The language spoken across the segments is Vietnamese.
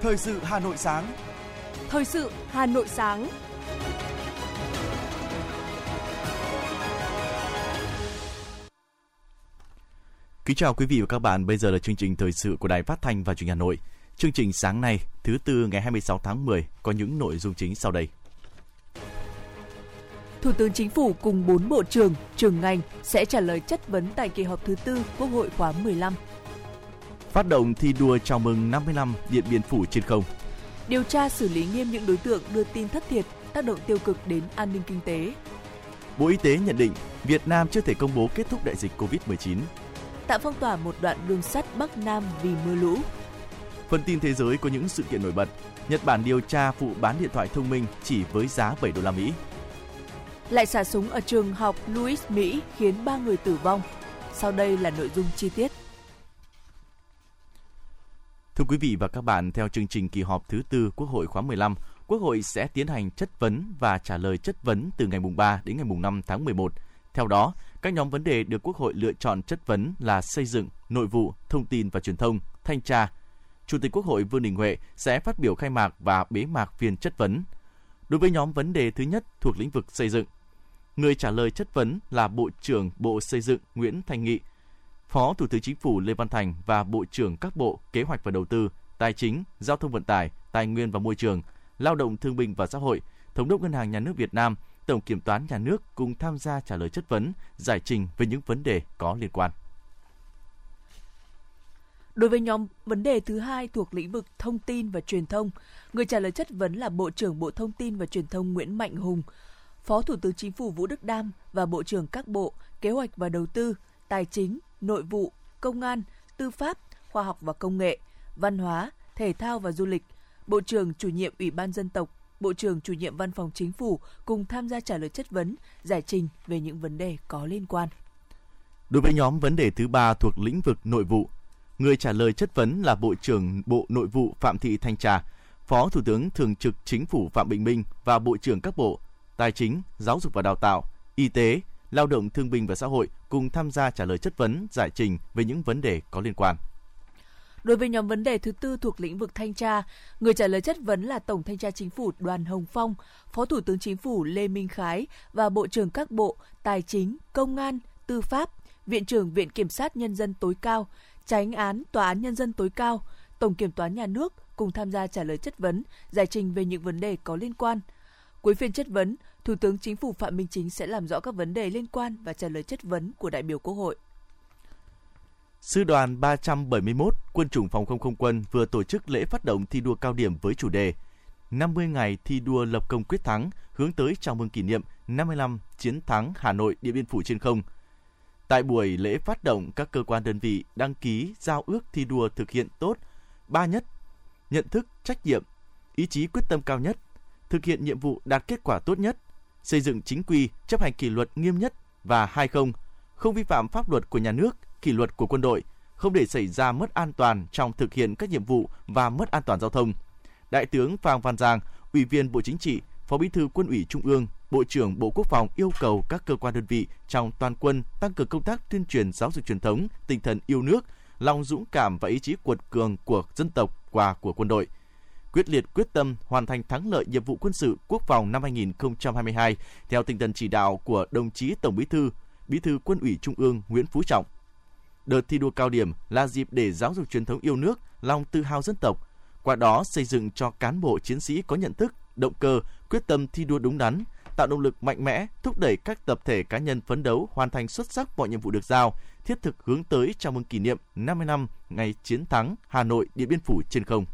Thời sự Hà Nội sáng. Thời sự Hà Nội sáng. Kính chào quý vị và các bạn, bây giờ là chương trình thời sự của Đài Phát thanh và Truyền hình Hà Nội. Chương trình sáng nay, thứ tư ngày 26 tháng 10 có những nội dung chính sau đây. Thủ tướng Chính phủ cùng 4 bộ trưởng, trưởng ngành sẽ trả lời chất vấn tại kỳ họp thứ tư Quốc hội khóa 15. Phát động thi đua chào mừng 50 năm Điện Biên Phủ trên không. Điều tra xử lý nghiêm những đối tượng đưa tin thất thiệt, tác động tiêu cực đến an ninh kinh tế. Bộ Y tế nhận định Việt Nam chưa thể công bố kết thúc đại dịch COVID-19. Tạm phong tỏa một đoạn đường sắt Bắc Nam vì mưa lũ. Phần tin thế giới có những sự kiện nổi bật. Nhật Bản điều tra vụ bán điện thoại thông minh chỉ với giá 7 đô la Mỹ. Lại xả súng ở trường học Louis, Mỹ khiến 3 người tử vong. Sau đây là nội dung chi tiết. Thưa quý vị và các bạn, theo chương trình kỳ họp thứ tư Quốc hội khóa 15, Quốc hội sẽ tiến hành chất vấn và trả lời chất vấn từ ngày mùng 3 đến ngày mùng 5 tháng 11. Theo đó, các nhóm vấn đề được Quốc hội lựa chọn chất vấn là xây dựng, nội vụ, thông tin và truyền thông, thanh tra. Chủ tịch Quốc hội Vương Đình Huệ sẽ phát biểu khai mạc và bế mạc phiên chất vấn. Đối với nhóm vấn đề thứ nhất thuộc lĩnh vực xây dựng, người trả lời chất vấn là Bộ trưởng Bộ Xây dựng Nguyễn Thanh Nghị, Phó Thủ tướng Chính phủ Lê Văn Thành và Bộ trưởng các bộ Kế hoạch và Đầu tư, Tài chính, Giao thông Vận tải, Tài nguyên và Môi trường, Lao động Thương binh và Xã hội, Thống đốc Ngân hàng Nhà nước Việt Nam, Tổng Kiểm toán Nhà nước cùng tham gia trả lời chất vấn, giải trình về những vấn đề có liên quan. Đối với nhóm vấn đề thứ hai thuộc lĩnh vực thông tin và truyền thông, người trả lời chất vấn là Bộ trưởng Bộ Thông tin và Truyền thông Nguyễn Mạnh Hùng, Phó Thủ tướng Chính phủ Vũ Đức Đam và Bộ trưởng các bộ Kế hoạch và Đầu tư, Tài chính, Nội vụ, Công an, Tư pháp, Khoa học và Công nghệ, Văn hóa, Thể thao và Du lịch, Bộ trưởng chủ nhiệm Ủy ban dân tộc, Bộ trưởng chủ nhiệm Văn phòng Chính phủ cùng tham gia trả lời chất vấn, giải trình về những vấn đề có liên quan. Đối với nhóm vấn đề thứ ba thuộc lĩnh vực nội vụ, người trả lời chất vấn là Bộ trưởng Bộ Nội vụ Phạm Thị Thanh Trà, Phó Thủ tướng Thường trực Chính phủ Phạm Bình Minh và Bộ trưởng các bộ Tài chính, Giáo dục và Đào tạo, Y tế, Lao động Thương binh và Xã hội cùng tham gia trả lời chất vấn, giải trình về những vấn đề có liên quan. Đối với nhóm vấn đề thứ tư thuộc lĩnh vực thanh tra, người trả lời chất vấn là Tổng Thanh tra Chính phủ Đoàn Hồng Phong, Phó Thủ tướng Chính phủ Lê Minh Khái và Bộ trưởng các bộ Tài chính, Công an, Tư pháp, Viện trưởng Viện Kiểm sát Nhân dân tối cao, Tránh án Tòa án Nhân dân tối cao, Tổng Kiểm toán Nhà nước cùng tham gia trả lời chất vấn, giải trình về những vấn đề có liên quan. Cuối phiên chất vấn, Thủ tướng Chính phủ Phạm Minh Chính sẽ làm rõ các vấn đề liên quan và trả lời chất vấn của đại biểu Quốc hội. Sư đoàn 371 Quân chủng Phòng không không quân vừa tổ chức lễ phát động thi đua cao điểm với chủ đề 50 ngày thi đua lập công quyết thắng hướng tới chào mừng kỷ niệm 55 chiến thắng Hà Nội Điện Biên Phủ trên không. Tại buổi lễ phát động, các cơ quan đơn vị đăng ký giao ước thi đua thực hiện tốt ba nhất: nhận thức, trách nhiệm, ý chí quyết tâm cao nhất, thực hiện nhiệm vụ đạt kết quả tốt nhất, xây dựng chính quy, chấp hành kỷ luật nghiêm nhất và hai không, không vi phạm pháp luật của nhà nước, kỷ luật của quân đội, không để xảy ra mất an toàn trong thực hiện các nhiệm vụ và mất an toàn giao thông. Đại tướng Phan Văn Giang, Ủy viên Bộ Chính trị, Phó Bí thư Quân ủy Trung ương, Bộ trưởng Bộ Quốc phòng yêu cầu các cơ quan đơn vị trong toàn quân tăng cường công tác tuyên truyền giáo dục truyền thống, tinh thần yêu nước, lòng dũng cảm và ý chí cuột cường của dân tộc và của quân đội – quyết liệt quyết tâm hoàn thành thắng lợi nhiệm vụ quân sự quốc phòng năm 2022 theo tinh thần chỉ đạo của đồng chí Tổng Bí thư, Bí thư Quân ủy Trung ương Nguyễn Phú Trọng. Đợt thi đua cao điểm là dịp để giáo dục truyền thống yêu nước, lòng tự hào dân tộc, qua đó xây dựng cho cán bộ chiến sĩ có nhận thức, động cơ, quyết tâm thi đua đúng đắn, tạo động lực mạnh mẽ, thúc đẩy các tập thể cá nhân phấn đấu hoàn thành xuất sắc mọi nhiệm vụ được giao, thiết thực hướng tới chào mừng kỷ niệm 50 năm ngày chiến thắng Hà Nội Điện Biên Phủ trên không.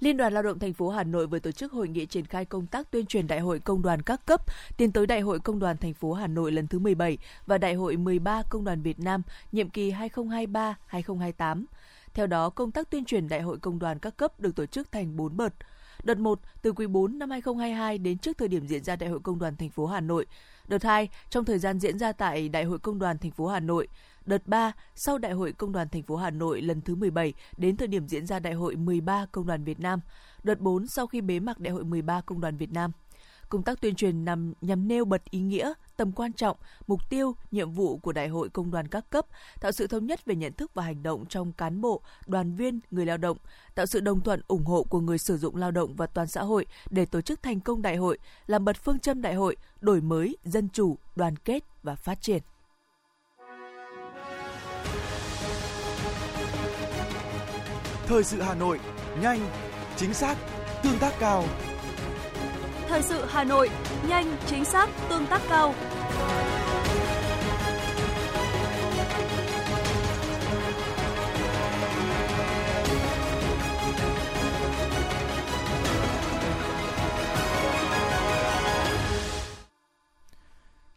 Liên đoàn Lao động thành phố Hà Nội vừa tổ chức hội nghị triển khai công tác tuyên truyền Đại hội Công đoàn các cấp tiến tới Đại hội Công đoàn thành phố Hà Nội lần thứ 17 và Đại hội 13 Công đoàn Việt Nam nhiệm kỳ 2023-2028. Theo đó, công tác tuyên truyền Đại hội Công đoàn các cấp được tổ chức thành 4 đợt. Đợt 1 từ quý 4 năm 2022 đến trước thời điểm diễn ra Đại hội Công đoàn thành phố Hà Nội. Đợt 2 trong thời gian diễn ra tại Đại hội Công đoàn thành phố Hà Nội đợt 3 sau Đại hội Công đoàn thành phố Hà Nội lần thứ 17 đến thời điểm diễn ra Đại hội 13 Công đoàn Việt Nam, đợt 4 sau khi bế mạc Đại hội 13 Công đoàn Việt Nam. Công tác tuyên truyền nằm nhằm nêu bật ý nghĩa, tầm quan trọng, mục tiêu, nhiệm vụ của Đại hội Công đoàn các cấp, tạo sự thống nhất về nhận thức và hành động trong cán bộ, đoàn viên, người lao động, tạo sự đồng thuận ủng hộ của người sử dụng lao động và toàn xã hội để tổ chức thành công đại hội, làm bật phương châm đại hội, đổi mới, dân chủ, đoàn kết và phát triển. Thời sự Hà Nội, nhanh, chính xác, tương tác cao. Thời sự Hà Nội, nhanh, chính xác, tương tác cao.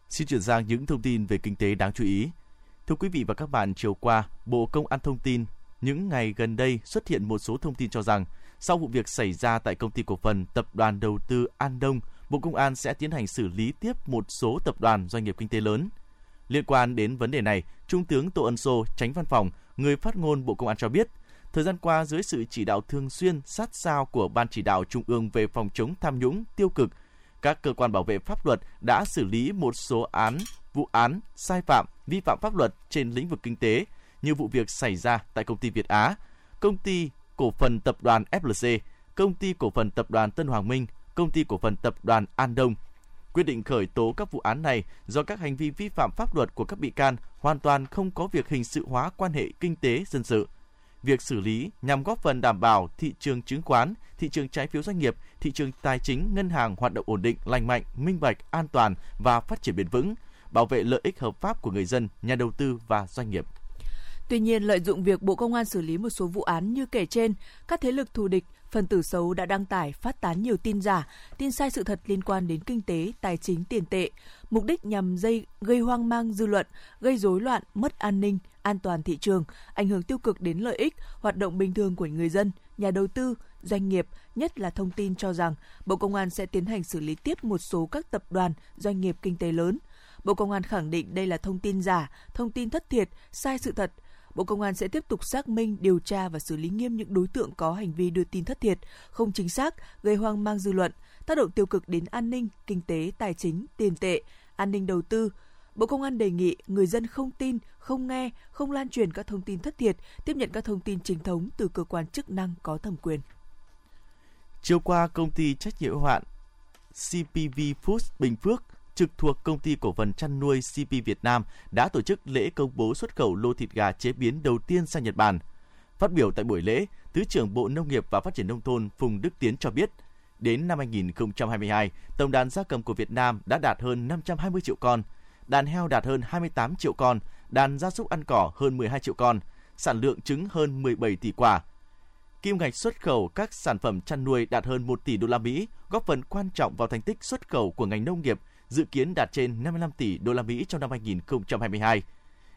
Xin chuyển sang những thông tin về kinh tế đáng chú ý. Thưa quý vị và các bạn, chiều qua, Bộ Công an thông tin những ngày gần đây xuất hiện một số thông tin cho rằng sau vụ việc xảy ra tại công ty cổ phần tập đoàn đầu tư An Đông, Bộ Công an sẽ tiến hành xử lý tiếp một số tập đoàn doanh nghiệp kinh tế lớn. Liên quan đến vấn đề này, Trung tướng Tô Ân Sô, tránh văn phòng, người phát ngôn Bộ Công an cho biết, thời gian qua dưới sự chỉ đạo thường xuyên sát sao của Ban chỉ đạo Trung ương về phòng chống tham nhũng tiêu cực, các cơ quan bảo vệ pháp luật đã xử lý một số án, vụ án, sai phạm, vi phạm pháp luật trên lĩnh vực kinh tế như vụ việc xảy ra tại công ty Việt Á, công ty cổ phần tập đoàn FLC, công ty cổ phần tập đoàn Tân Hoàng Minh, công ty cổ phần tập đoàn An Đông. Quyết định khởi tố các vụ án này do các hành vi vi phạm pháp luật của các bị can hoàn toàn không có việc hình sự hóa quan hệ kinh tế dân sự. Việc xử lý nhằm góp phần đảm bảo thị trường chứng khoán, thị trường trái phiếu doanh nghiệp, thị trường tài chính ngân hàng hoạt động ổn định, lành mạnh, minh bạch, an toàn và phát triển bền vững, bảo vệ lợi ích hợp pháp của người dân, nhà đầu tư và doanh nghiệp. Tuy nhiên, lợi dụng việc Bộ Công an xử lý một số vụ án như kể trên, các thế lực thù địch, phần tử xấu đã đăng tải, phát tán nhiều tin giả, tin sai sự thật liên quan đến kinh tế, tài chính, tiền tệ, mục đích nhằm dây, gây hoang mang dư luận, gây rối loạn, mất an ninh, an toàn thị trường, ảnh hưởng tiêu cực đến lợi ích, hoạt động bình thường của người dân, nhà đầu tư, doanh nghiệp, nhất là thông tin cho rằng Bộ Công an sẽ tiến hành xử lý tiếp một số các tập đoàn, doanh nghiệp kinh tế lớn. Bộ Công an khẳng định đây là thông tin giả, thông tin thất thiệt, sai sự thật, Bộ Công an sẽ tiếp tục xác minh, điều tra và xử lý nghiêm những đối tượng có hành vi đưa tin thất thiệt, không chính xác, gây hoang mang dư luận, tác động tiêu cực đến an ninh, kinh tế, tài chính, tiền tệ, an ninh đầu tư. Bộ Công an đề nghị người dân không tin, không nghe, không lan truyền các thông tin thất thiệt, tiếp nhận các thông tin chính thống từ cơ quan chức năng có thẩm quyền. Chiều qua, công ty trách nhiệm hữu hạn CPV Foods Bình Phước trực thuộc công ty cổ phần chăn nuôi CP Việt Nam đã tổ chức lễ công bố xuất khẩu lô thịt gà chế biến đầu tiên sang Nhật Bản. Phát biểu tại buổi lễ, Thứ trưởng Bộ Nông nghiệp và Phát triển Nông thôn Phùng Đức Tiến cho biết, đến năm 2022, tổng đàn gia cầm của Việt Nam đã đạt hơn 520 triệu con, đàn heo đạt hơn 28 triệu con, đàn gia súc ăn cỏ hơn 12 triệu con, sản lượng trứng hơn 17 tỷ quả. Kim ngạch xuất khẩu các sản phẩm chăn nuôi đạt hơn 1 tỷ đô la Mỹ, góp phần quan trọng vào thành tích xuất khẩu của ngành nông nghiệp dự kiến đạt trên 55 tỷ đô la Mỹ trong năm 2022.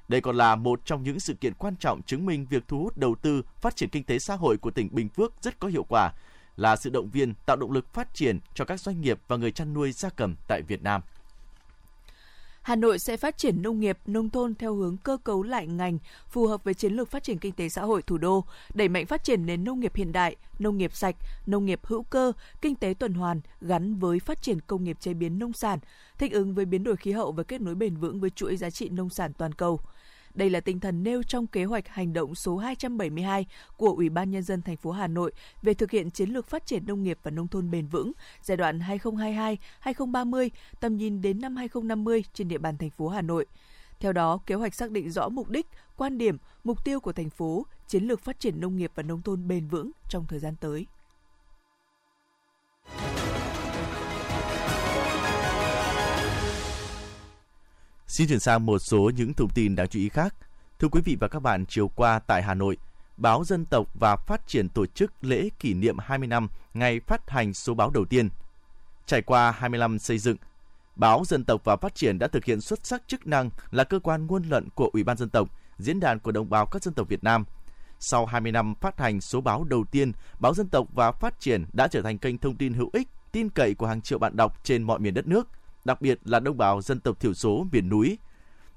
Đây còn là một trong những sự kiện quan trọng chứng minh việc thu hút đầu tư, phát triển kinh tế xã hội của tỉnh Bình Phước rất có hiệu quả, là sự động viên tạo động lực phát triển cho các doanh nghiệp và người chăn nuôi gia cầm tại Việt Nam. Hà Nội sẽ phát triển nông nghiệp, nông thôn theo hướng cơ cấu lại ngành phù hợp với chiến lược phát triển kinh tế xã hội thủ đô, đẩy mạnh phát triển nền nông nghiệp hiện đại, nông nghiệp sạch, nông nghiệp hữu cơ, kinh tế tuần hoàn gắn với phát triển công nghiệp chế biến nông sản, thích ứng với biến đổi khí hậu và kết nối bền vững với chuỗi giá trị nông sản toàn cầu. Đây là tinh thần nêu trong kế hoạch hành động số 272 của Ủy ban nhân dân thành phố Hà Nội về thực hiện chiến lược phát triển nông nghiệp và nông thôn bền vững giai đoạn 2022-2030, tầm nhìn đến năm 2050 trên địa bàn thành phố Hà Nội. Theo đó, kế hoạch xác định rõ mục đích, quan điểm, mục tiêu của thành phố, chiến lược phát triển nông nghiệp và nông thôn bền vững trong thời gian tới. Xin chuyển sang một số những thông tin đáng chú ý khác. Thưa quý vị và các bạn, chiều qua tại Hà Nội, Báo Dân tộc và Phát triển tổ chức lễ kỷ niệm 20 năm ngày phát hành số báo đầu tiên. Trải qua 25 xây dựng, Báo Dân tộc và Phát triển đã thực hiện xuất sắc chức năng là cơ quan ngôn luận của Ủy ban Dân tộc, diễn đàn của đồng bào các dân tộc Việt Nam. Sau 20 năm phát hành số báo đầu tiên, Báo Dân tộc và Phát triển đã trở thành kênh thông tin hữu ích, tin cậy của hàng triệu bạn đọc trên mọi miền đất nước – đặc biệt là đồng bào dân tộc thiểu số miền núi.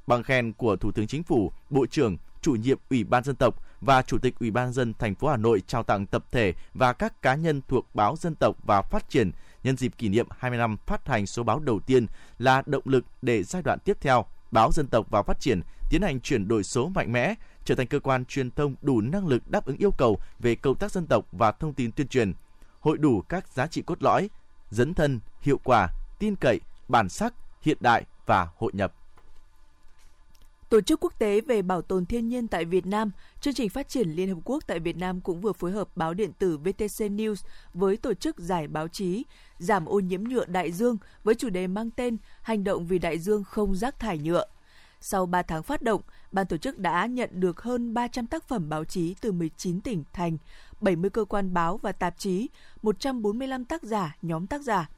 Bằng khen của Thủ tướng Chính phủ, Bộ trưởng, chủ nhiệm Ủy ban dân tộc và Chủ tịch Ủy ban dân thành phố Hà Nội trao tặng tập thể và các cá nhân thuộc báo Dân tộc và Phát triển nhân dịp kỷ niệm 20 năm phát hành số báo đầu tiên là động lực để giai đoạn tiếp theo, báo dân tộc và phát triển tiến hành chuyển đổi số mạnh mẽ, trở thành cơ quan truyền thông đủ năng lực đáp ứng yêu cầu về công tác dân tộc và thông tin tuyên truyền, hội đủ các giá trị cốt lõi, dấn thân, hiệu quả, tin cậy, bản sắc, hiện đại và hội nhập. Tổ chức quốc tế về bảo tồn thiên nhiên tại Việt Nam, chương trình phát triển Liên Hợp Quốc tại Việt Nam cũng vừa phối hợp báo điện tử VTC News với tổ chức giải báo chí giảm ô nhiễm nhựa đại dương với chủ đề mang tên Hành động vì đại dương không rác thải nhựa. Sau 3 tháng phát động, ban tổ chức đã nhận được hơn 300 tác phẩm báo chí từ 19 tỉnh thành, 70 cơ quan báo và tạp chí, 145 tác giả, nhóm tác giả.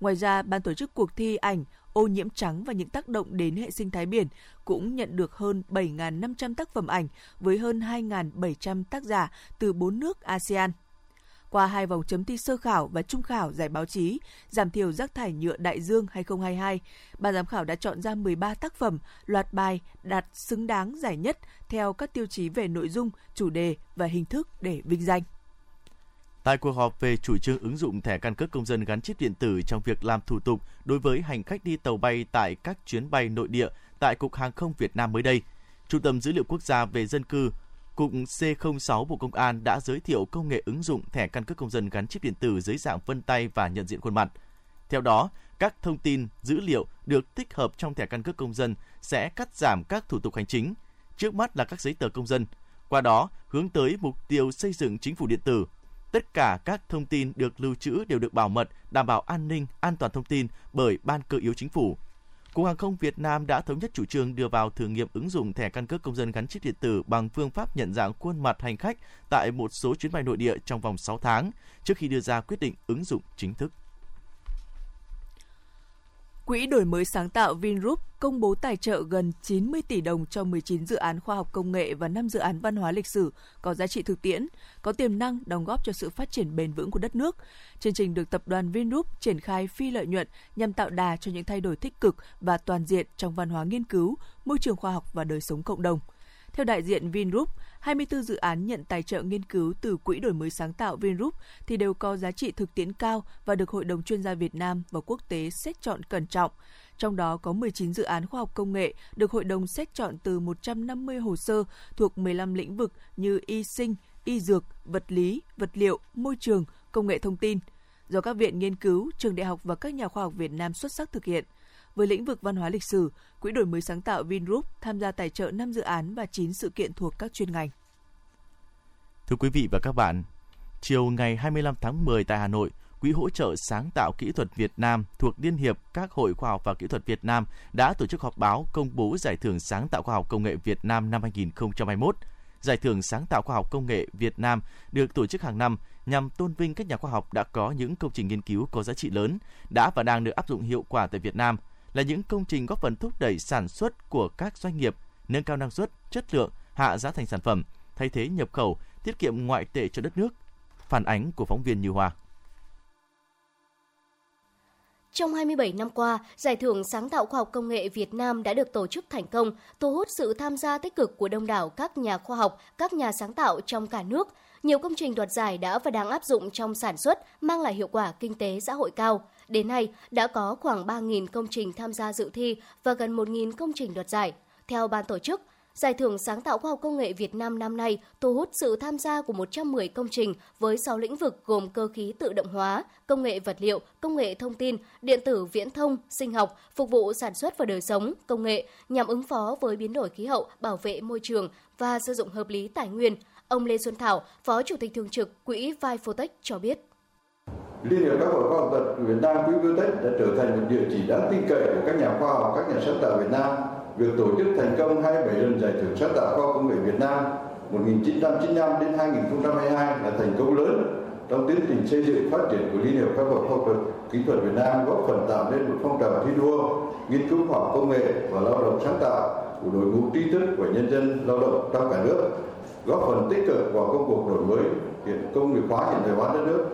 Ngoài ra, ban tổ chức cuộc thi ảnh ô nhiễm trắng và những tác động đến hệ sinh thái biển cũng nhận được hơn 7.500 tác phẩm ảnh với hơn 2.700 tác giả từ 4 nước ASEAN. Qua hai vòng chấm thi sơ khảo và trung khảo giải báo chí giảm thiểu rác thải nhựa đại dương 2022, ban giám khảo đã chọn ra 13 tác phẩm, loạt bài đạt xứng đáng giải nhất theo các tiêu chí về nội dung, chủ đề và hình thức để vinh danh. Tại cuộc họp về chủ trương ứng dụng thẻ căn cước công dân gắn chip điện tử trong việc làm thủ tục đối với hành khách đi tàu bay tại các chuyến bay nội địa tại Cục Hàng không Việt Nam mới đây, Trung tâm Dữ liệu Quốc gia về dân cư Cục C06 Bộ Công an đã giới thiệu công nghệ ứng dụng thẻ căn cước công dân gắn chip điện tử dưới dạng vân tay và nhận diện khuôn mặt. Theo đó, các thông tin, dữ liệu được tích hợp trong thẻ căn cước công dân sẽ cắt giảm các thủ tục hành chính, trước mắt là các giấy tờ công dân. Qua đó, hướng tới mục tiêu xây dựng chính phủ điện tử. Tất cả các thông tin được lưu trữ đều được bảo mật, đảm bảo an ninh, an toàn thông tin bởi Ban cơ yếu chính phủ, Cục Hàng không Việt Nam đã thống nhất chủ trương đưa vào thử nghiệm ứng dụng thẻ căn cước công dân gắn chip điện tử bằng phương pháp nhận dạng khuôn mặt hành khách tại một số chuyến bay nội địa trong vòng 6 tháng trước khi đưa ra quyết định ứng dụng chính thức. Quỹ đổi mới sáng tạo Vingroup công bố tài trợ gần 90 tỷ đồng cho 19 dự án khoa học công nghệ và 5 dự án văn hóa lịch sử có giá trị thực tiễn, có tiềm năng đóng góp cho sự phát triển bền vững của đất nước. Chương trình được tập đoàn Vingroup triển khai phi lợi nhuận nhằm tạo đà cho những thay đổi tích cực và toàn diện trong văn hóa nghiên cứu, môi trường khoa học và đời sống cộng đồng. Theo đại diện Vingroup, 24 dự án nhận tài trợ nghiên cứu từ Quỹ đổi mới sáng tạo Vingroup thì đều có giá trị thực tiễn cao và được Hội đồng chuyên gia Việt Nam và quốc tế xét chọn cẩn trọng. Trong đó có 19 dự án khoa học công nghệ được hội đồng xét chọn từ 150 hồ sơ thuộc 15 lĩnh vực như y sinh, y dược, vật lý, vật liệu, môi trường, công nghệ thông tin, do các viện nghiên cứu, trường đại học và các nhà khoa học Việt Nam xuất sắc thực hiện – với lĩnh vực văn hóa lịch sử, Quỹ đổi mới sáng tạo Vingroup tham gia tài trợ 5 dự án và 9 sự kiện thuộc các chuyên ngành. Thưa quý vị và các bạn, chiều ngày 25 tháng 10 tại Hà Nội, Quỹ hỗ trợ sáng tạo kỹ thuật Việt Nam thuộc Liên hiệp các hội khoa học và kỹ thuật Việt Nam đã tổ chức họp báo công bố giải thưởng sáng tạo khoa học công nghệ Việt Nam năm 2021. Giải thưởng sáng tạo khoa học công nghệ Việt Nam được tổ chức hàng năm nhằm tôn vinh các nhà khoa học đã có những công trình nghiên cứu có giá trị lớn, đã và đang được áp dụng hiệu quả tại Việt Nam – là những công trình góp phần thúc đẩy sản xuất của các doanh nghiệp, nâng cao năng suất, chất lượng, hạ giá thành sản phẩm, thay thế nhập khẩu, tiết kiệm ngoại tệ cho đất nước. Phản ánh của phóng viên Như Hoa. Trong 27 năm qua, Giải thưởng Sáng tạo khoa học công nghệ Việt Nam đã được tổ chức thành công, thu hút sự tham gia tích cực của đông đảo các nhà khoa học, các nhà sáng tạo trong cả nước. Nhiều công trình đoạt giải đã và đang áp dụng trong sản xuất, mang lại hiệu quả kinh tế xã hội cao. Đến nay, đã có khoảng 3.000 công trình tham gia dự thi và gần 1.000 công trình đoạt giải. Theo ban tổ chức, Giải thưởng sáng tạo khoa học công nghệ Việt Nam năm nay thu hút sự tham gia của 110 công trình với 6 lĩnh vực gồm cơ khí tự động hóa, công nghệ vật liệu, công nghệ thông tin, điện tử viễn thông, sinh học, phục vụ sản xuất và đời sống, công nghệ nhằm ứng phó với biến đổi khí hậu, bảo vệ môi trường và sử dụng hợp lý tài nguyên. Ông Lê Xuân Thảo, Phó Chủ tịch Thường trực Quỹ Vifotech cho biết. Liên hiệp các hội khoa học thuật Việt Nam Quỹ Tết đã trở thành một địa chỉ đáng tin cậy của các nhà khoa học, các nhà sáng tạo Việt Nam. Việc tổ chức thành công 27 lần giải thưởng sáng tạo khoa học công nghệ Việt Nam 1995 đến 2022 là thành công lớn trong tiến trình xây dựng phát triển của Liên hiệp các hội khoa học kỹ thuật Việt Nam góp phần tạo nên một phong trào thi đua nghiên cứu khoa học công nghệ và lao động sáng tạo của đội ngũ trí thức và nhân dân lao động trong cả nước góp phần tích cực vào công cuộc đổi mới hiện công nghiệp hóa hiện đại hóa đất nước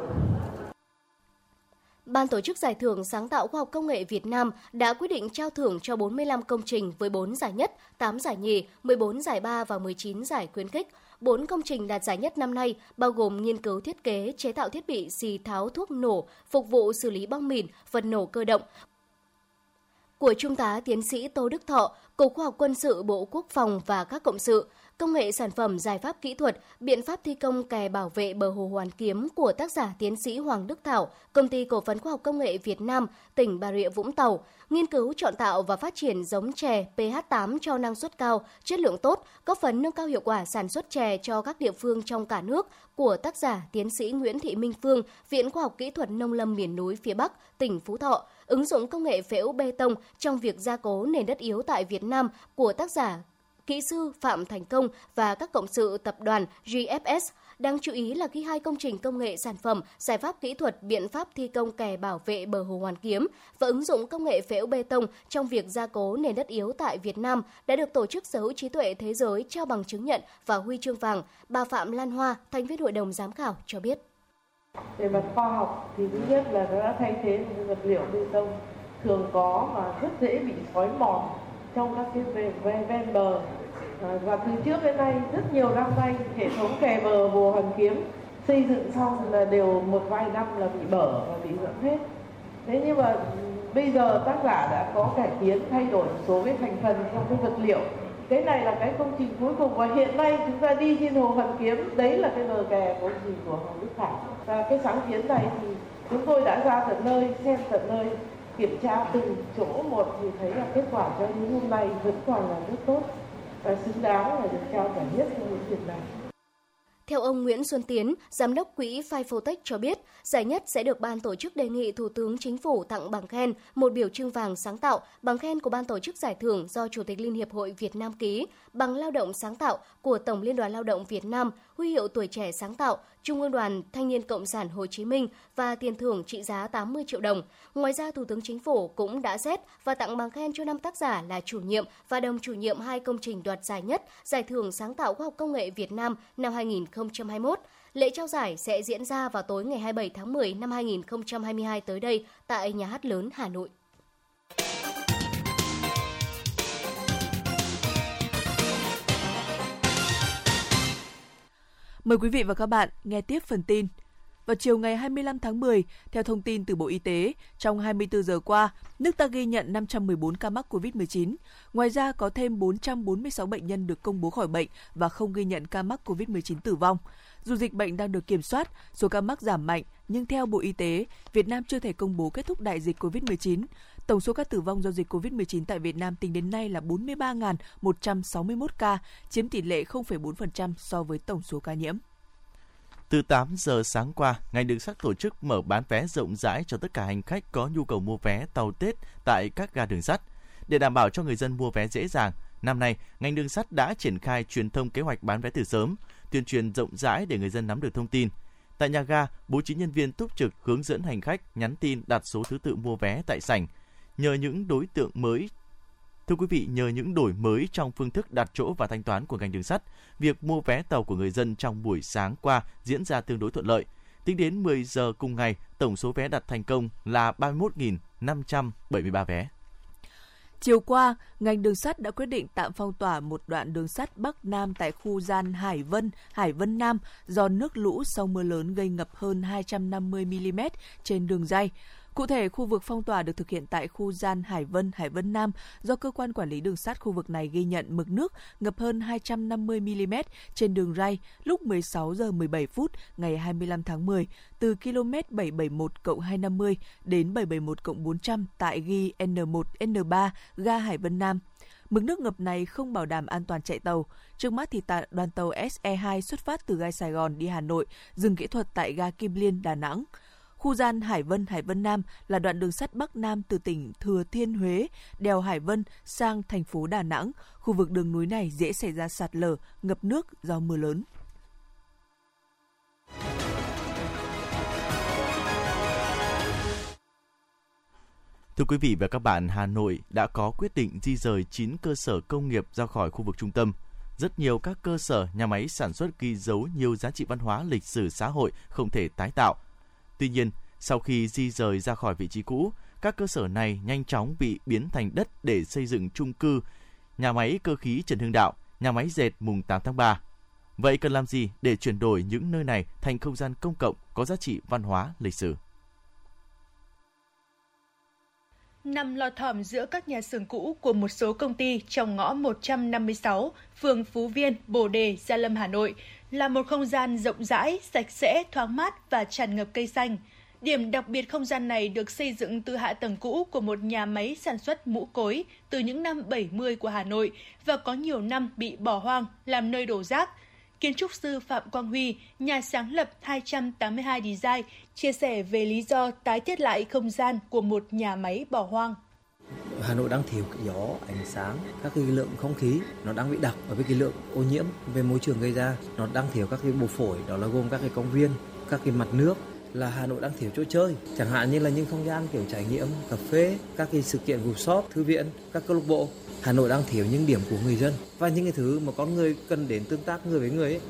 Ban tổ chức giải thưởng sáng tạo khoa học công nghệ Việt Nam đã quyết định trao thưởng cho 45 công trình với 4 giải nhất, 8 giải nhì, 14 giải ba và 19 giải khuyến khích. Bốn công trình đạt giải nhất năm nay bao gồm nghiên cứu thiết kế chế tạo thiết bị xì tháo thuốc nổ phục vụ xử lý bom mìn, vật nổ cơ động, của Trung tá Tiến sĩ Tô Đức Thọ, Cục Khoa học Quân sự Bộ Quốc phòng và các cộng sự, công nghệ sản phẩm giải pháp kỹ thuật, biện pháp thi công kè bảo vệ bờ hồ Hoàn Kiếm của tác giả tiến sĩ Hoàng Đức Thảo, Công ty Cổ phần Khoa học Công nghệ Việt Nam, tỉnh Bà Rịa Vũng Tàu, nghiên cứu chọn tạo và phát triển giống chè pH8 cho năng suất cao, chất lượng tốt, góp phần nâng cao hiệu quả sản xuất chè cho các địa phương trong cả nước của tác giả tiến sĩ Nguyễn Thị Minh Phương, Viện Khoa học Kỹ thuật Nông lâm miền núi phía Bắc, tỉnh Phú Thọ, ứng dụng công nghệ phễu bê tông trong việc gia cố nền đất yếu tại Việt Nam của tác giả kỹ sư Phạm Thành Công và các cộng sự tập đoàn GFS. Đáng chú ý là khi hai công trình công nghệ sản phẩm, giải pháp kỹ thuật, biện pháp thi công kè bảo vệ bờ hồ Hoàn Kiếm và ứng dụng công nghệ phễu bê tông trong việc gia cố nền đất yếu tại Việt Nam đã được Tổ chức Sở hữu trí tuệ thế giới trao bằng chứng nhận và huy chương vàng. Bà Phạm Lan Hoa, thành viên hội đồng giám khảo cho biết. Về mặt khoa học thì thứ nhất là nó đã thay thế một vật liệu bê tông thường có mà rất dễ bị xói mòn trong các cái ven, ven bờ. À, và từ trước đến nay rất nhiều năm nay hệ thống kè bờ hồ hoàn kiếm xây dựng xong là đều một vài năm là bị bở và bị dẫn hết. Thế nhưng mà ừ, bây giờ tác giả đã có cải tiến thay đổi một số cái thành phần trong cái vật liệu. Cái này là cái công trình cuối cùng và hiện nay chúng ta đi trên hồ hoàn kiếm đấy là cái bờ kè công trình của hoàng đức khải và cái sáng kiến này thì chúng tôi đã ra tận nơi xem tận nơi kiểm tra từng chỗ một thì thấy là kết quả cho đến hôm nay vẫn còn là rất tốt và xứng đáng là được trao giải nhất trong những việc này. Theo ông Nguyễn Xuân Tiến, Giám đốc quỹ Phifotech cho biết, giải nhất sẽ được ban tổ chức đề nghị Thủ tướng Chính phủ tặng bằng khen, một biểu trưng vàng sáng tạo, bằng khen của ban tổ chức giải thưởng do Chủ tịch Liên hiệp hội Việt Nam ký, bằng lao động sáng tạo của Tổng Liên đoàn Lao động Việt Nam, huy hiệu tuổi trẻ sáng tạo, Trung ương Đoàn Thanh niên Cộng sản Hồ Chí Minh và tiền thưởng trị giá 80 triệu đồng. Ngoài ra, Thủ tướng Chính phủ cũng đã xét và tặng bằng khen cho năm tác giả là chủ nhiệm và đồng chủ nhiệm hai công trình đoạt giải nhất Giải thưởng sáng tạo khoa học công nghệ Việt Nam năm 2021. Lễ trao giải sẽ diễn ra vào tối ngày 27 tháng 10 năm 2022 tới đây tại Nhà hát lớn Hà Nội. Mời quý vị và các bạn nghe tiếp phần tin. Vào chiều ngày 25 tháng 10, theo thông tin từ Bộ Y tế, trong 24 giờ qua, nước ta ghi nhận 514 ca mắc COVID-19. Ngoài ra, có thêm 446 bệnh nhân được công bố khỏi bệnh và không ghi nhận ca mắc COVID-19 tử vong. Dù dịch bệnh đang được kiểm soát, số ca mắc giảm mạnh, nhưng theo Bộ Y tế, Việt Nam chưa thể công bố kết thúc đại dịch COVID-19. Tổng số ca tử vong do dịch COVID-19 tại Việt Nam tính đến nay là 43.161 ca, chiếm tỷ lệ 0,4% so với tổng số ca nhiễm. Từ 8 giờ sáng qua, ngành đường sắt tổ chức mở bán vé rộng rãi cho tất cả hành khách có nhu cầu mua vé tàu Tết tại các ga đường sắt. Để đảm bảo cho người dân mua vé dễ dàng, năm nay, ngành đường sắt đã triển khai truyền thông kế hoạch bán vé từ sớm, tuyên truyền rộng rãi để người dân nắm được thông tin. Tại nhà ga, bố trí nhân viên túc trực hướng dẫn hành khách nhắn tin đặt số thứ tự mua vé tại sảnh. Nhờ những đối tượng mới Thưa quý vị, nhờ những đổi mới trong phương thức đặt chỗ và thanh toán của ngành đường sắt, việc mua vé tàu của người dân trong buổi sáng qua diễn ra tương đối thuận lợi. Tính đến 10 giờ cùng ngày, tổng số vé đặt thành công là 31.573 vé. Chiều qua, ngành đường sắt đã quyết định tạm phong tỏa một đoạn đường sắt Bắc Nam tại khu gian Hải Vân, Hải Vân Nam do nước lũ sau mưa lớn gây ngập hơn 250 mm trên đường dây. Cụ thể, khu vực phong tỏa được thực hiện tại khu gian Hải Vân, Hải Vân Nam do cơ quan quản lý đường sắt khu vực này ghi nhận mực nước ngập hơn 250 mm trên đường ray lúc 16 giờ 17 phút ngày 25 tháng 10 từ km 771 250 đến 771 400 tại ghi N1 N3 ga Hải Vân Nam. Mực nước ngập này không bảo đảm an toàn chạy tàu. Trước mắt thì tại đoàn tàu SE2 xuất phát từ ga Sài Gòn đi Hà Nội, dừng kỹ thuật tại ga Kim Liên, Đà Nẵng. Khu gian Hải Vân Hải Vân Nam là đoạn đường sắt Bắc Nam từ tỉnh Thừa Thiên Huế, đèo Hải Vân sang thành phố Đà Nẵng. Khu vực đường núi này dễ xảy ra sạt lở, ngập nước do mưa lớn. Thưa quý vị và các bạn, Hà Nội đã có quyết định di rời 9 cơ sở công nghiệp ra khỏi khu vực trung tâm. Rất nhiều các cơ sở, nhà máy sản xuất ghi dấu nhiều giá trị văn hóa lịch sử xã hội không thể tái tạo. Tuy nhiên, sau khi di rời ra khỏi vị trí cũ, các cơ sở này nhanh chóng bị biến thành đất để xây dựng chung cư, nhà máy cơ khí Trần Hưng Đạo, nhà máy dệt mùng 8 tháng 3. Vậy cần làm gì để chuyển đổi những nơi này thành không gian công cộng có giá trị văn hóa, lịch sử? nằm lọt thỏm giữa các nhà xưởng cũ của một số công ty trong ngõ 156, phường Phú Viên, Bồ Đề, Gia Lâm, Hà Nội, là một không gian rộng rãi, sạch sẽ, thoáng mát và tràn ngập cây xanh. Điểm đặc biệt không gian này được xây dựng từ hạ tầng cũ của một nhà máy sản xuất mũ cối từ những năm 70 của Hà Nội và có nhiều năm bị bỏ hoang làm nơi đổ rác. Kiến trúc sư Phạm Quang Huy, nhà sáng lập 282 Design, chia sẻ về lý do tái thiết lại không gian của một nhà máy bỏ hoang. Hà Nội đang thiếu gió, ánh sáng, các cái lượng không khí nó đang bị đặc và vì cái lượng ô nhiễm về môi trường gây ra, nó đang thiếu các cái bộ phổi đó là gồm các cái công viên, các cái mặt nước là Hà Nội đang thiếu chỗ chơi chẳng hạn như là những không gian kiểu trải nghiệm cà phê các cái sự kiện workshop thư viện các câu lạc bộ Hà Nội đang thiếu những điểm của người dân và những cái thứ mà con người cần đến tương tác người với người ấy.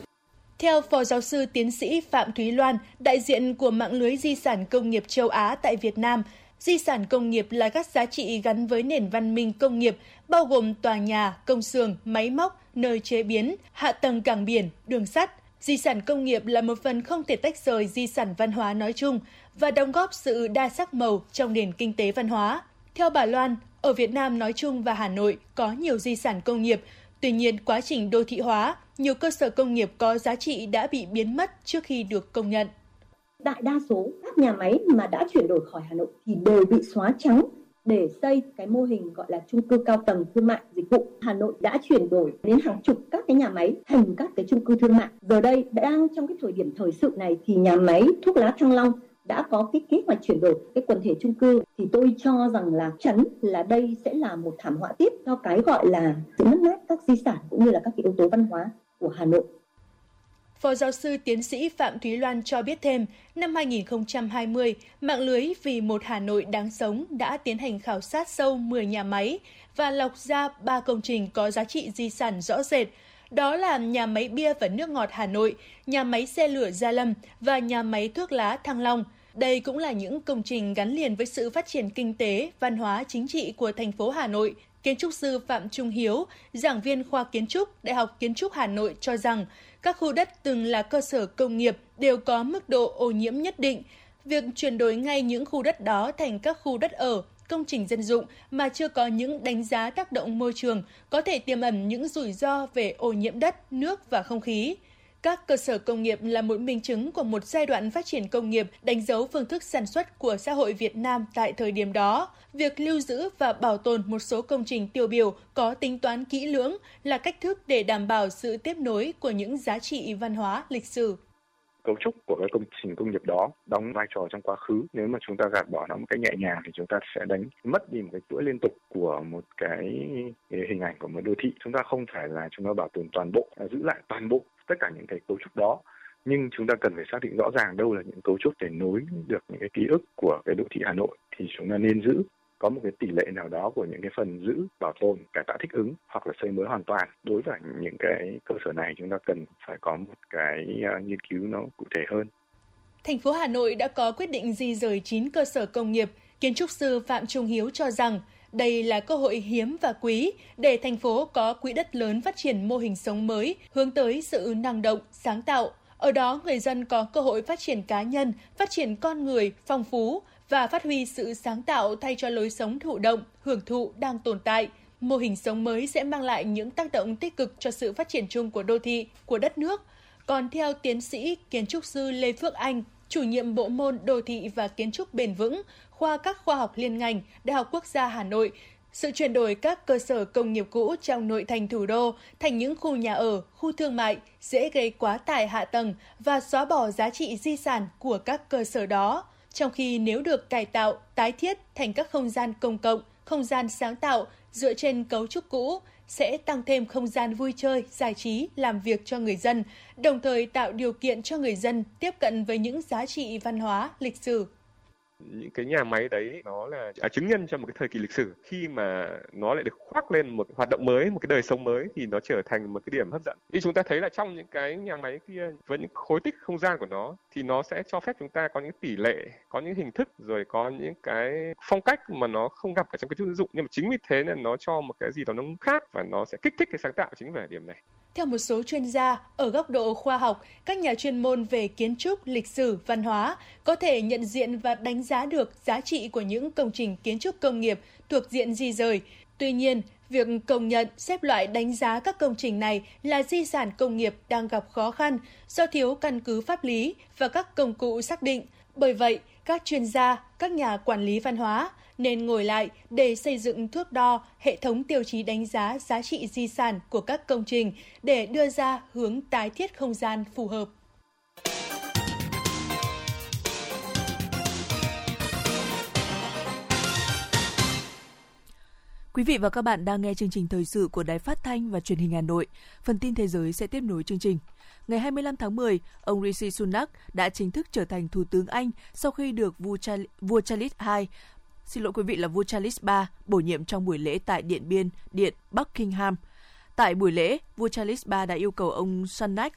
Theo Phó Giáo sư Tiến sĩ Phạm Thúy Loan, đại diện của mạng lưới di sản công nghiệp châu Á tại Việt Nam, di sản công nghiệp là các giá trị gắn với nền văn minh công nghiệp, bao gồm tòa nhà, công xưởng, máy móc, nơi chế biến, hạ tầng cảng biển, đường sắt. Di sản công nghiệp là một phần không thể tách rời di sản văn hóa nói chung và đóng góp sự đa sắc màu trong nền kinh tế văn hóa. Theo bà Loan, ở Việt Nam nói chung và Hà Nội có nhiều di sản công nghiệp, tuy nhiên quá trình đô thị hóa, nhiều cơ sở công nghiệp có giá trị đã bị biến mất trước khi được công nhận. Đại đa số các nhà máy mà đã chuyển đổi khỏi Hà Nội thì đều bị xóa trắng để xây cái mô hình gọi là chung cư cao tầng thương mại dịch vụ. Hà Nội đã chuyển đổi đến hàng chục các cái nhà máy thành các cái chung cư thương mại. Giờ đây đang trong cái thời điểm thời sự này thì nhà máy thuốc lá Thăng Long đã có cái kế hoạch chuyển đổi cái quần thể chung cư thì tôi cho rằng là chắn là đây sẽ là một thảm họa tiếp cho cái gọi là sự mất mát các di sản cũng như là các cái yếu tố văn hóa của Hà Nội. Phó giáo sư tiến sĩ Phạm Thúy Loan cho biết thêm, năm 2020, mạng lưới Vì một Hà Nội đáng sống đã tiến hành khảo sát sâu 10 nhà máy và lọc ra 3 công trình có giá trị di sản rõ rệt, đó là nhà máy bia và nước ngọt Hà Nội, nhà máy xe lửa Gia Lâm và nhà máy thuốc lá Thăng Long. Đây cũng là những công trình gắn liền với sự phát triển kinh tế, văn hóa, chính trị của thành phố Hà Nội. Kiến trúc sư Phạm Trung Hiếu, giảng viên khoa kiến trúc Đại học Kiến trúc Hà Nội cho rằng các khu đất từng là cơ sở công nghiệp đều có mức độ ô nhiễm nhất định. Việc chuyển đổi ngay những khu đất đó thành các khu đất ở công trình dân dụng mà chưa có những đánh giá tác động môi trường có thể tiềm ẩn những rủi ro về ô nhiễm đất, nước và không khí. Các cơ sở công nghiệp là một minh chứng của một giai đoạn phát triển công nghiệp đánh dấu phương thức sản xuất của xã hội Việt Nam tại thời điểm đó. Việc lưu giữ và bảo tồn một số công trình tiêu biểu có tính toán kỹ lưỡng là cách thức để đảm bảo sự tiếp nối của những giá trị văn hóa, lịch sử cấu trúc của cái công trình công nghiệp đó đóng vai trò trong quá khứ. Nếu mà chúng ta gạt bỏ nó một cách nhẹ nhàng thì chúng ta sẽ đánh mất đi một cái chuỗi liên tục của một cái hình ảnh của một đô thị. Chúng ta không phải là chúng ta bảo tồn toàn bộ giữ lại toàn bộ tất cả những cái cấu trúc đó. Nhưng chúng ta cần phải xác định rõ ràng đâu là những cấu trúc để nối được những cái ký ức của cái đô thị Hà Nội thì chúng ta nên giữ có một cái tỷ lệ nào đó của những cái phần giữ bảo tồn cải tạo thích ứng hoặc là xây mới hoàn toàn đối với những cái cơ sở này chúng ta cần phải có một cái à, nghiên cứu nó cụ thể hơn Thành phố Hà Nội đã có quyết định di rời 9 cơ sở công nghiệp. Kiến trúc sư Phạm Trung Hiếu cho rằng đây là cơ hội hiếm và quý để thành phố có quỹ đất lớn phát triển mô hình sống mới, hướng tới sự năng động, sáng tạo. Ở đó, người dân có cơ hội phát triển cá nhân, phát triển con người, phong phú, và phát huy sự sáng tạo thay cho lối sống thụ động, hưởng thụ đang tồn tại. Mô hình sống mới sẽ mang lại những tác động tích cực cho sự phát triển chung của đô thị, của đất nước. Còn theo tiến sĩ kiến trúc sư Lê Phước Anh, chủ nhiệm bộ môn đô thị và kiến trúc bền vững, khoa các khoa học liên ngành, Đại học Quốc gia Hà Nội, sự chuyển đổi các cơ sở công nghiệp cũ trong nội thành thủ đô thành những khu nhà ở, khu thương mại dễ gây quá tải hạ tầng và xóa bỏ giá trị di sản của các cơ sở đó trong khi nếu được cải tạo, tái thiết thành các không gian công cộng, không gian sáng tạo dựa trên cấu trúc cũ sẽ tăng thêm không gian vui chơi, giải trí, làm việc cho người dân, đồng thời tạo điều kiện cho người dân tiếp cận với những giá trị văn hóa, lịch sử, những cái nhà máy đấy nó là à, chứng nhân cho một cái thời kỳ lịch sử. Khi mà nó lại được khoác lên một hoạt động mới một cái đời sống mới thì nó trở thành một cái điểm hấp dẫn. Thì chúng ta thấy là trong những cái nhà máy kia với những khối tích không gian của nó thì nó sẽ cho phép chúng ta có những tỷ lệ có những hình thức rồi có những cái phong cách mà nó không gặp ở trong cái ứng dụng. Nhưng mà chính vì thế nên nó cho một cái gì đó nó khác và nó sẽ kích thích cái sáng tạo chính về điểm này. Theo một số chuyên gia, ở góc độ khoa học, các nhà chuyên môn về kiến trúc, lịch sử, văn hóa có thể nhận diện và đánh giá giá được giá trị của những công trình kiến trúc công nghiệp thuộc diện di rời. Tuy nhiên, việc công nhận, xếp loại đánh giá các công trình này là di sản công nghiệp đang gặp khó khăn do thiếu căn cứ pháp lý và các công cụ xác định. Bởi vậy, các chuyên gia, các nhà quản lý văn hóa nên ngồi lại để xây dựng thước đo, hệ thống tiêu chí đánh giá giá trị di sản của các công trình để đưa ra hướng tái thiết không gian phù hợp. Quý vị và các bạn đang nghe chương trình thời sự của Đài Phát thanh và Truyền hình Hà Nội. Phần tin thế giới sẽ tiếp nối chương trình. Ngày 25 tháng 10, ông Rishi Sunak đã chính thức trở thành Thủ tướng Anh sau khi được vua, Charles, vua Charles II xin lỗi quý vị là vua Charles III bổ nhiệm trong buổi lễ tại Điện Biên, Điện Buckingham. Tại buổi lễ, vua Charles III đã yêu cầu ông Sunak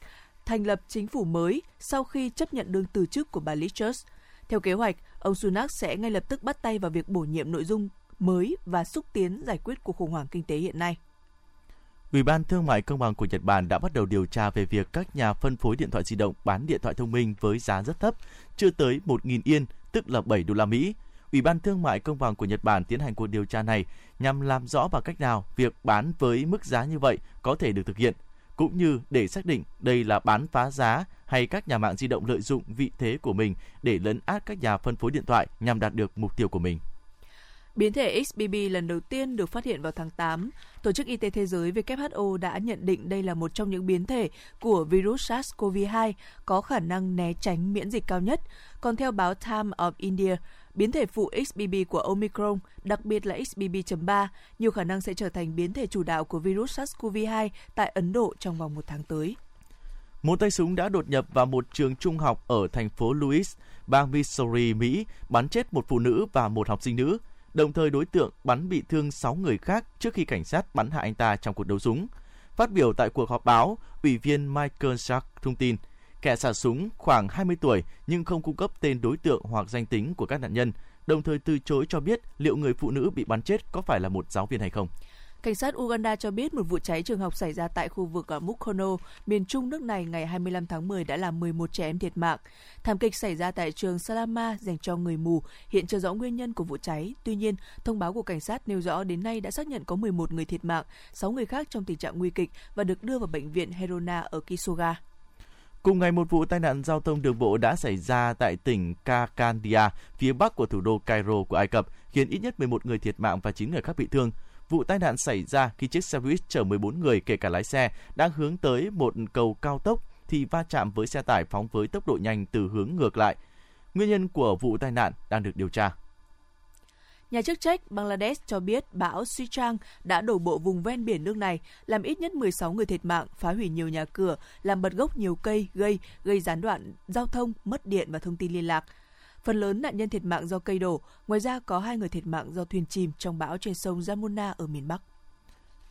thành lập chính phủ mới sau khi chấp nhận đơn từ chức của bà Liz Truss. Theo kế hoạch, ông Sunak sẽ ngay lập tức bắt tay vào việc bổ nhiệm nội dung mới và xúc tiến giải quyết cuộc khủng hoảng kinh tế hiện nay. Ủy ban Thương mại Công bằng của Nhật Bản đã bắt đầu điều tra về việc các nhà phân phối điện thoại di động bán điện thoại thông minh với giá rất thấp, chưa tới 1.000 yên, tức là 7 đô la Mỹ. Ủy ban Thương mại Công bằng của Nhật Bản tiến hành cuộc điều tra này nhằm làm rõ bằng cách nào việc bán với mức giá như vậy có thể được thực hiện, cũng như để xác định đây là bán phá giá hay các nhà mạng di động lợi dụng vị thế của mình để lấn át các nhà phân phối điện thoại nhằm đạt được mục tiêu của mình. Biến thể XBB lần đầu tiên được phát hiện vào tháng 8. Tổ chức Y tế Thế giới WHO đã nhận định đây là một trong những biến thể của virus SARS-CoV-2 có khả năng né tránh miễn dịch cao nhất. Còn theo báo Time of India, biến thể phụ XBB của Omicron, đặc biệt là XBB.3, nhiều khả năng sẽ trở thành biến thể chủ đạo của virus SARS-CoV-2 tại Ấn Độ trong vòng một tháng tới. Một tay súng đã đột nhập vào một trường trung học ở thành phố Louis, bang Missouri, Mỹ, bắn chết một phụ nữ và một học sinh nữ. Đồng thời đối tượng bắn bị thương 6 người khác trước khi cảnh sát bắn hạ anh ta trong cuộc đấu súng. Phát biểu tại cuộc họp báo, Ủy viên Michael Shark thông tin, kẻ xả súng khoảng 20 tuổi nhưng không cung cấp tên đối tượng hoặc danh tính của các nạn nhân, đồng thời từ chối cho biết liệu người phụ nữ bị bắn chết có phải là một giáo viên hay không. Cảnh sát Uganda cho biết một vụ cháy trường học xảy ra tại khu vực à, ở Mukono, miền trung nước này ngày 25 tháng 10 đã làm 11 trẻ em thiệt mạng. Thảm kịch xảy ra tại trường Salama dành cho người mù, hiện chưa rõ nguyên nhân của vụ cháy. Tuy nhiên, thông báo của cảnh sát nêu rõ đến nay đã xác nhận có 11 người thiệt mạng, 6 người khác trong tình trạng nguy kịch và được đưa vào bệnh viện Herona ở Kisoga. Cùng ngày, một vụ tai nạn giao thông đường bộ đã xảy ra tại tỉnh Kakandia, phía bắc của thủ đô Cairo của Ai Cập, khiến ít nhất 11 người thiệt mạng và 9 người khác bị thương. Vụ tai nạn xảy ra khi chiếc xe buýt chở 14 người kể cả lái xe đang hướng tới một cầu cao tốc thì va chạm với xe tải phóng với tốc độ nhanh từ hướng ngược lại. Nguyên nhân của vụ tai nạn đang được điều tra. Nhà chức trách Bangladesh cho biết bão Sichang đã đổ bộ vùng ven biển nước này, làm ít nhất 16 người thiệt mạng, phá hủy nhiều nhà cửa, làm bật gốc nhiều cây, gây gây gián đoạn giao thông, mất điện và thông tin liên lạc. Phần lớn nạn nhân thiệt mạng do cây đổ, ngoài ra có hai người thiệt mạng do thuyền chìm trong bão trên sông Jamuna ở miền Bắc.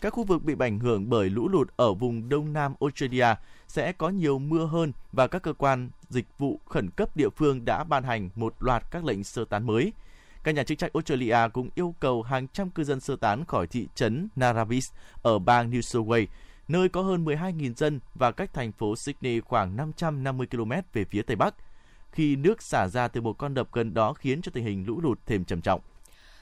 Các khu vực bị ảnh hưởng bởi lũ lụt ở vùng đông nam Australia sẽ có nhiều mưa hơn và các cơ quan dịch vụ khẩn cấp địa phương đã ban hành một loạt các lệnh sơ tán mới. Các nhà chức trách Australia cũng yêu cầu hàng trăm cư dân sơ tán khỏi thị trấn Narrabis ở bang New South Wales, nơi có hơn 12.000 dân và cách thành phố Sydney khoảng 550 km về phía tây bắc khi nước xả ra từ một con đập gần đó khiến cho tình hình lũ lụt thêm trầm trọng.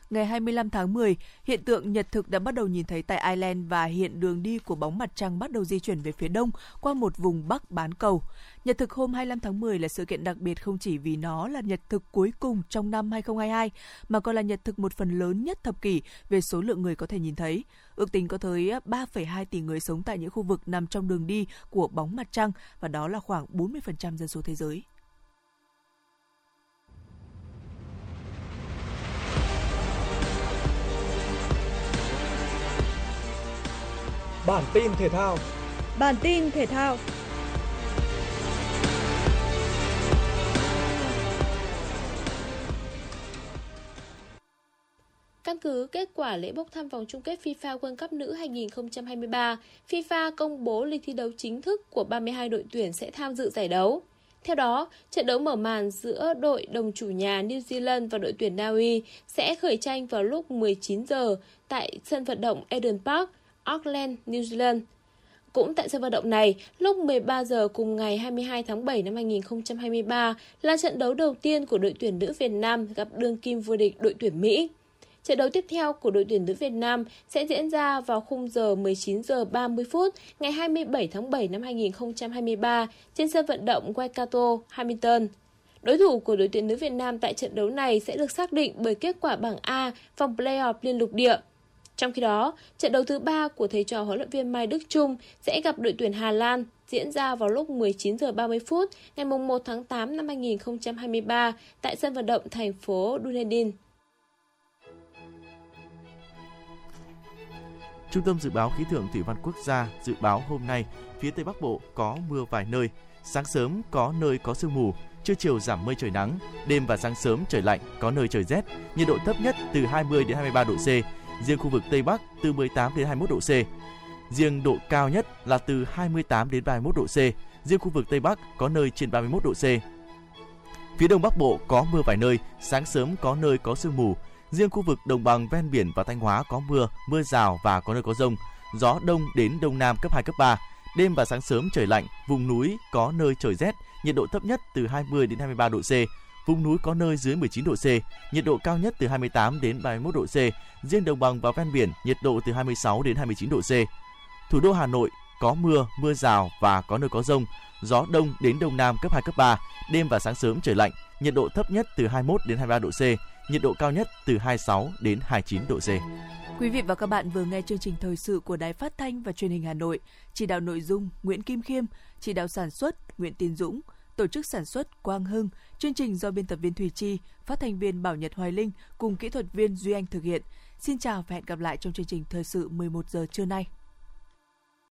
Ngày 25 tháng 10, hiện tượng nhật thực đã bắt đầu nhìn thấy tại Ireland và hiện đường đi của bóng mặt trăng bắt đầu di chuyển về phía đông qua một vùng bắc bán cầu. Nhật thực hôm 25 tháng 10 là sự kiện đặc biệt không chỉ vì nó là nhật thực cuối cùng trong năm 2022, mà còn là nhật thực một phần lớn nhất thập kỷ về số lượng người có thể nhìn thấy. Ước tính có tới 3,2 tỷ người sống tại những khu vực nằm trong đường đi của bóng mặt trăng và đó là khoảng 40% dân số thế giới. Bản tin thể thao. Bản tin thể thao. Căn cứ kết quả lễ bốc thăm vòng chung kết FIFA World Cup nữ 2023, FIFA công bố lịch thi đấu chính thức của 32 đội tuyển sẽ tham dự giải đấu. Theo đó, trận đấu mở màn giữa đội đồng chủ nhà New Zealand và đội tuyển Na Uy sẽ khởi tranh vào lúc 19 giờ tại sân vận động Eden Park, Auckland, New Zealand. Cũng tại sân vận động này, lúc 13 giờ cùng ngày 22 tháng 7 năm 2023 là trận đấu đầu tiên của đội tuyển nữ Việt Nam gặp đương kim vô địch đội tuyển Mỹ. Trận đấu tiếp theo của đội tuyển nữ Việt Nam sẽ diễn ra vào khung giờ 19 giờ 30 phút ngày 27 tháng 7 năm 2023 trên sân vận động Waikato, Hamilton. Đối thủ của đội tuyển nữ Việt Nam tại trận đấu này sẽ được xác định bởi kết quả bảng A vòng playoff liên lục địa. Trong khi đó, trận đấu thứ ba của thầy trò huấn luyện viên Mai Đức Trung sẽ gặp đội tuyển Hà Lan diễn ra vào lúc 19 giờ 30 phút ngày 1 tháng 8 năm 2023 tại sân vận động thành phố Dunedin. Trung tâm Dự báo Khí tượng Thủy văn Quốc gia dự báo hôm nay, phía Tây Bắc Bộ có mưa vài nơi, sáng sớm có nơi có sương mù, trưa chiều giảm mây trời nắng, đêm và sáng sớm trời lạnh, có nơi trời rét, nhiệt độ thấp nhất từ 20 đến 23 độ C, riêng khu vực Tây Bắc từ 18 đến 21 độ C. Riêng độ cao nhất là từ 28 đến 31 độ C, riêng khu vực Tây Bắc có nơi trên 31 độ C. Phía Đông Bắc Bộ có mưa vài nơi, sáng sớm có nơi có sương mù, riêng khu vực đồng bằng ven biển và Thanh Hóa có mưa, mưa rào và có nơi có rông, gió đông đến đông nam cấp 2 cấp 3. Đêm và sáng sớm trời lạnh, vùng núi có nơi trời rét, nhiệt độ thấp nhất từ 20 đến 23 độ C, vùng núi có nơi dưới 19 độ C, nhiệt độ cao nhất từ 28 đến 31 độ C, riêng đồng bằng và ven biển nhiệt độ từ 26 đến 29 độ C. Thủ đô Hà Nội có mưa, mưa rào và có nơi có rông, gió đông đến đông nam cấp 2 cấp 3, đêm và sáng sớm trời lạnh, nhiệt độ thấp nhất từ 21 đến 23 độ C, nhiệt độ cao nhất từ 26 đến 29 độ C. Quý vị và các bạn vừa nghe chương trình thời sự của Đài Phát thanh và Truyền hình Hà Nội, chỉ đạo nội dung Nguyễn Kim Khiêm, chỉ đạo sản xuất Nguyễn Tiến Dũng, tổ chức sản xuất Quang Hưng, chương trình do biên tập viên Thùy Chi, phát thanh viên Bảo Nhật Hoài Linh cùng kỹ thuật viên Duy Anh thực hiện. Xin chào và hẹn gặp lại trong chương trình thời sự 11 giờ trưa nay.